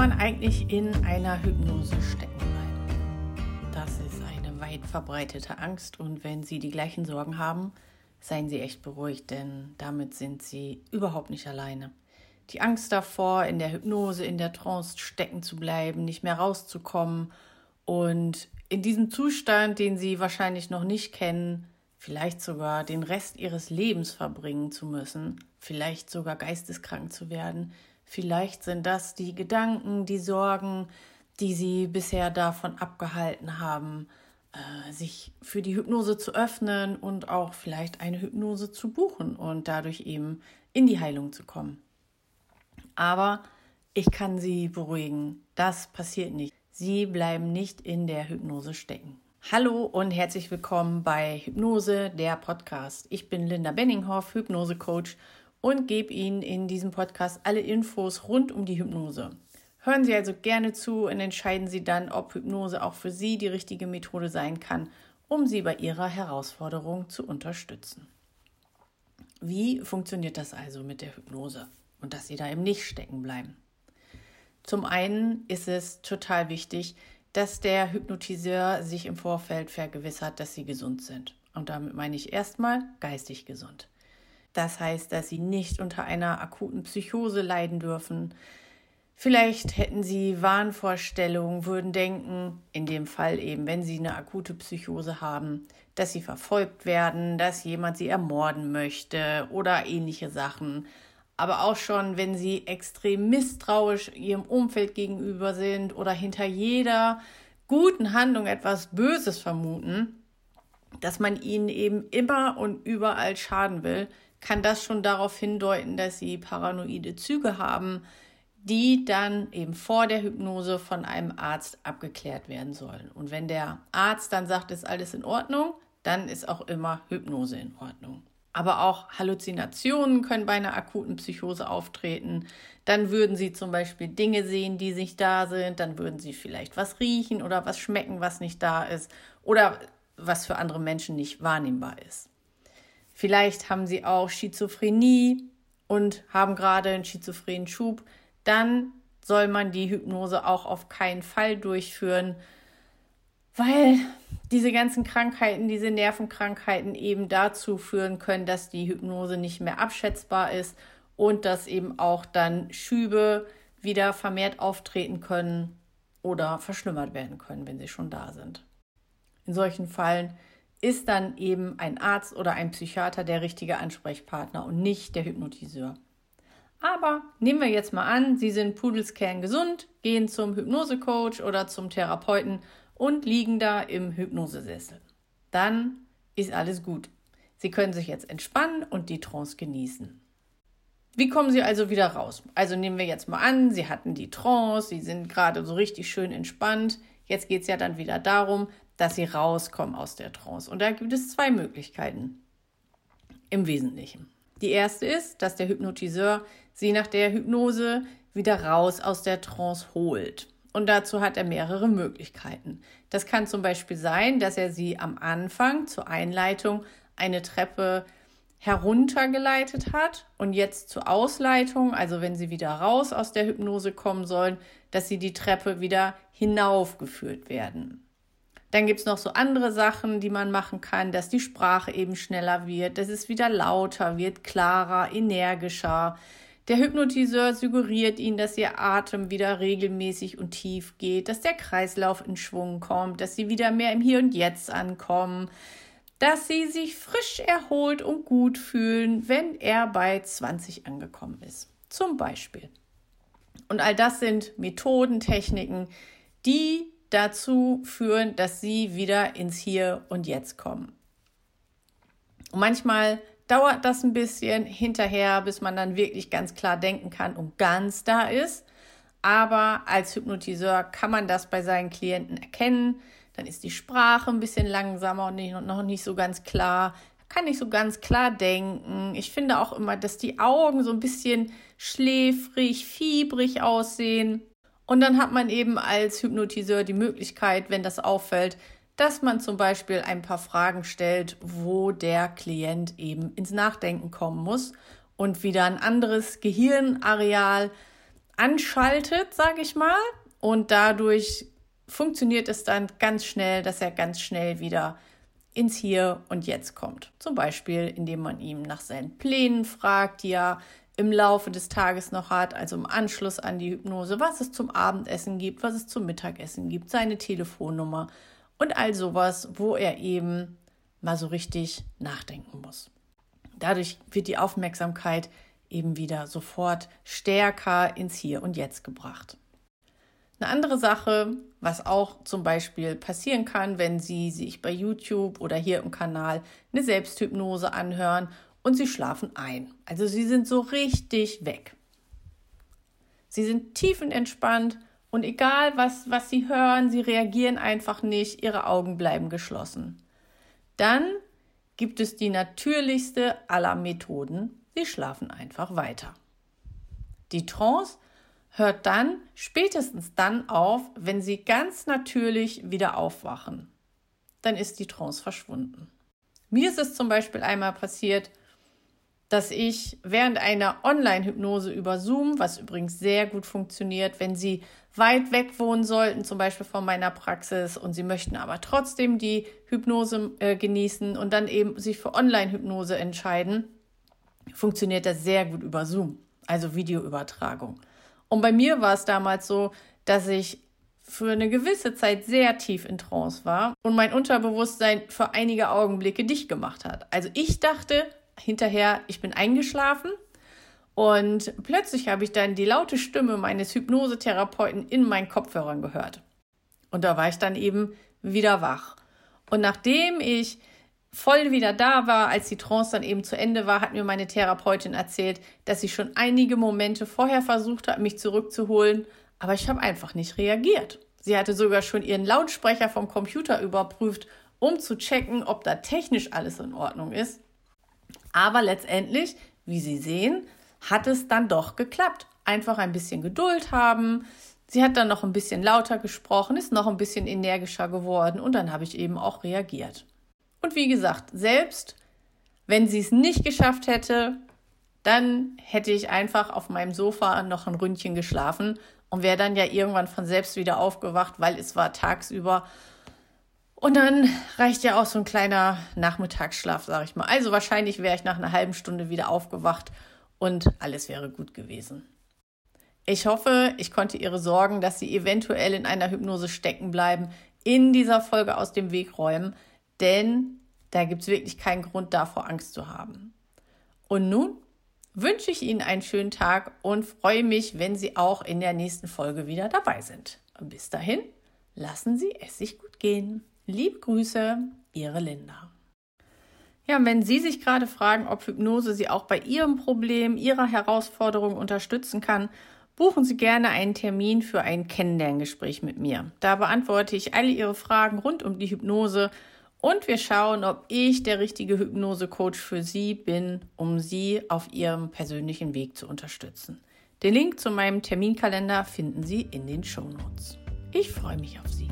man eigentlich in einer Hypnose stecken bleiben? Das ist eine weit verbreitete Angst und wenn Sie die gleichen Sorgen haben, seien Sie echt beruhigt, denn damit sind Sie überhaupt nicht alleine. Die Angst davor, in der Hypnose, in der Trance stecken zu bleiben, nicht mehr rauszukommen und in diesem Zustand, den Sie wahrscheinlich noch nicht kennen, vielleicht sogar den Rest Ihres Lebens verbringen zu müssen, vielleicht sogar geisteskrank zu werden, Vielleicht sind das die Gedanken, die Sorgen, die sie bisher davon abgehalten haben, äh, sich für die Hypnose zu öffnen und auch vielleicht eine Hypnose zu buchen und dadurch eben in die Heilung zu kommen. Aber ich kann Sie beruhigen, das passiert nicht. Sie bleiben nicht in der Hypnose stecken. Hallo und herzlich willkommen bei Hypnose, der Podcast. Ich bin Linda Benninghoff, Hypnose-Coach und gebe Ihnen in diesem Podcast alle Infos rund um die Hypnose. Hören Sie also gerne zu und entscheiden Sie dann, ob Hypnose auch für Sie die richtige Methode sein kann, um Sie bei Ihrer Herausforderung zu unterstützen. Wie funktioniert das also mit der Hypnose und dass Sie da eben nicht stecken bleiben? Zum einen ist es total wichtig, dass der Hypnotiseur sich im Vorfeld vergewissert, dass Sie gesund sind. Und damit meine ich erstmal geistig gesund. Das heißt, dass sie nicht unter einer akuten Psychose leiden dürfen. Vielleicht hätten sie Wahnvorstellungen, würden denken, in dem Fall eben, wenn sie eine akute Psychose haben, dass sie verfolgt werden, dass jemand sie ermorden möchte oder ähnliche Sachen. Aber auch schon, wenn sie extrem misstrauisch ihrem Umfeld gegenüber sind oder hinter jeder guten Handlung etwas Böses vermuten, dass man ihnen eben immer und überall schaden will, kann das schon darauf hindeuten, dass sie paranoide Züge haben, die dann eben vor der Hypnose von einem Arzt abgeklärt werden sollen. Und wenn der Arzt dann sagt, ist alles in Ordnung, dann ist auch immer Hypnose in Ordnung. Aber auch Halluzinationen können bei einer akuten Psychose auftreten. Dann würden Sie zum Beispiel Dinge sehen, die nicht da sind. Dann würden Sie vielleicht was riechen oder was schmecken, was nicht da ist. Oder was für andere Menschen nicht wahrnehmbar ist. Vielleicht haben sie auch Schizophrenie und haben gerade einen schizophrenen Schub. Dann soll man die Hypnose auch auf keinen Fall durchführen, weil diese ganzen Krankheiten, diese Nervenkrankheiten eben dazu führen können, dass die Hypnose nicht mehr abschätzbar ist und dass eben auch dann Schübe wieder vermehrt auftreten können oder verschlimmert werden können, wenn sie schon da sind. In solchen Fällen ist dann eben ein Arzt oder ein Psychiater der richtige Ansprechpartner und nicht der Hypnotiseur. Aber nehmen wir jetzt mal an, Sie sind Pudelskern gesund, gehen zum Hypnosecoach oder zum Therapeuten und liegen da im Hypnosesessel. Dann ist alles gut. Sie können sich jetzt entspannen und die Trance genießen. Wie kommen Sie also wieder raus? Also nehmen wir jetzt mal an, Sie hatten die Trance, Sie sind gerade so richtig schön entspannt. Jetzt geht es ja dann wieder darum, dass sie rauskommen aus der Trance. Und da gibt es zwei Möglichkeiten im Wesentlichen. Die erste ist, dass der Hypnotiseur sie nach der Hypnose wieder raus aus der Trance holt. Und dazu hat er mehrere Möglichkeiten. Das kann zum Beispiel sein, dass er sie am Anfang zur Einleitung eine Treppe heruntergeleitet hat und jetzt zur Ausleitung, also wenn sie wieder raus aus der Hypnose kommen sollen, dass sie die Treppe wieder hinaufgeführt werden. Dann gibt es noch so andere Sachen, die man machen kann, dass die Sprache eben schneller wird, dass es wieder lauter wird, klarer, energischer. Der Hypnotiseur suggeriert ihnen, dass ihr Atem wieder regelmäßig und tief geht, dass der Kreislauf in Schwung kommt, dass sie wieder mehr im Hier und Jetzt ankommen, dass sie sich frisch erholt und gut fühlen, wenn er bei 20 angekommen ist. Zum Beispiel. Und all das sind Methoden, Techniken, die dazu führen, dass sie wieder ins Hier und Jetzt kommen. Und manchmal dauert das ein bisschen hinterher, bis man dann wirklich ganz klar denken kann und ganz da ist. Aber als Hypnotiseur kann man das bei seinen Klienten erkennen. Dann ist die Sprache ein bisschen langsamer und noch nicht so ganz klar. Kann nicht so ganz klar denken. Ich finde auch immer, dass die Augen so ein bisschen schläfrig, fiebrig aussehen. Und dann hat man eben als Hypnotiseur die Möglichkeit, wenn das auffällt, dass man zum Beispiel ein paar Fragen stellt, wo der Klient eben ins Nachdenken kommen muss und wieder ein anderes Gehirnareal anschaltet, sage ich mal. Und dadurch funktioniert es dann ganz schnell, dass er ganz schnell wieder ins Hier und Jetzt kommt. Zum Beispiel, indem man ihm nach seinen Plänen fragt, die er im Laufe des Tages noch hat, also im Anschluss an die Hypnose, was es zum Abendessen gibt, was es zum Mittagessen gibt, seine Telefonnummer und all sowas, wo er eben mal so richtig nachdenken muss. Dadurch wird die Aufmerksamkeit eben wieder sofort stärker ins Hier und Jetzt gebracht. Eine andere Sache, was auch zum Beispiel passieren kann, wenn Sie sich bei YouTube oder hier im Kanal eine Selbsthypnose anhören und Sie schlafen ein. Also Sie sind so richtig weg. Sie sind tiefenentspannt und egal was, was Sie hören, Sie reagieren einfach nicht, Ihre Augen bleiben geschlossen. Dann gibt es die natürlichste aller Methoden. Sie schlafen einfach weiter. Die Trance hört dann spätestens dann auf, wenn Sie ganz natürlich wieder aufwachen. Dann ist die Trance verschwunden. Mir ist es zum Beispiel einmal passiert, dass ich während einer Online-Hypnose über Zoom, was übrigens sehr gut funktioniert, wenn Sie weit weg wohnen sollten, zum Beispiel von meiner Praxis, und Sie möchten aber trotzdem die Hypnose äh, genießen und dann eben sich für Online-Hypnose entscheiden, funktioniert das sehr gut über Zoom, also Videoübertragung. Und bei mir war es damals so, dass ich für eine gewisse Zeit sehr tief in Trance war und mein Unterbewusstsein für einige Augenblicke dicht gemacht hat. Also ich dachte hinterher, ich bin eingeschlafen und plötzlich habe ich dann die laute Stimme meines Hypnosetherapeuten in meinen Kopfhörern gehört. Und da war ich dann eben wieder wach. Und nachdem ich voll wieder da war, als die Trance dann eben zu Ende war, hat mir meine Therapeutin erzählt, dass sie schon einige Momente vorher versucht hat, mich zurückzuholen, aber ich habe einfach nicht reagiert. Sie hatte sogar schon ihren Lautsprecher vom Computer überprüft, um zu checken, ob da technisch alles in Ordnung ist. Aber letztendlich, wie Sie sehen, hat es dann doch geklappt. Einfach ein bisschen Geduld haben. Sie hat dann noch ein bisschen lauter gesprochen, ist noch ein bisschen energischer geworden und dann habe ich eben auch reagiert. Und wie gesagt, selbst wenn sie es nicht geschafft hätte, dann hätte ich einfach auf meinem Sofa noch ein Ründchen geschlafen und wäre dann ja irgendwann von selbst wieder aufgewacht, weil es war tagsüber. Und dann reicht ja auch so ein kleiner Nachmittagsschlaf, sage ich mal. Also wahrscheinlich wäre ich nach einer halben Stunde wieder aufgewacht und alles wäre gut gewesen. Ich hoffe, ich konnte Ihre Sorgen, dass Sie eventuell in einer Hypnose stecken bleiben, in dieser Folge aus dem Weg räumen denn da gibt es wirklich keinen Grund davor, Angst zu haben. Und nun wünsche ich Ihnen einen schönen Tag und freue mich, wenn Sie auch in der nächsten Folge wieder dabei sind. Bis dahin, lassen Sie es sich gut gehen. Liebe Grüße, Ihre Linda. Ja, wenn Sie sich gerade fragen, ob Hypnose Sie auch bei Ihrem Problem, Ihrer Herausforderung unterstützen kann, buchen Sie gerne einen Termin für ein Kennenlerngespräch mit mir. Da beantworte ich alle Ihre Fragen rund um die Hypnose und wir schauen, ob ich der richtige Hypnose-Coach für Sie bin, um Sie auf Ihrem persönlichen Weg zu unterstützen. Den Link zu meinem Terminkalender finden Sie in den Show Notes. Ich freue mich auf Sie.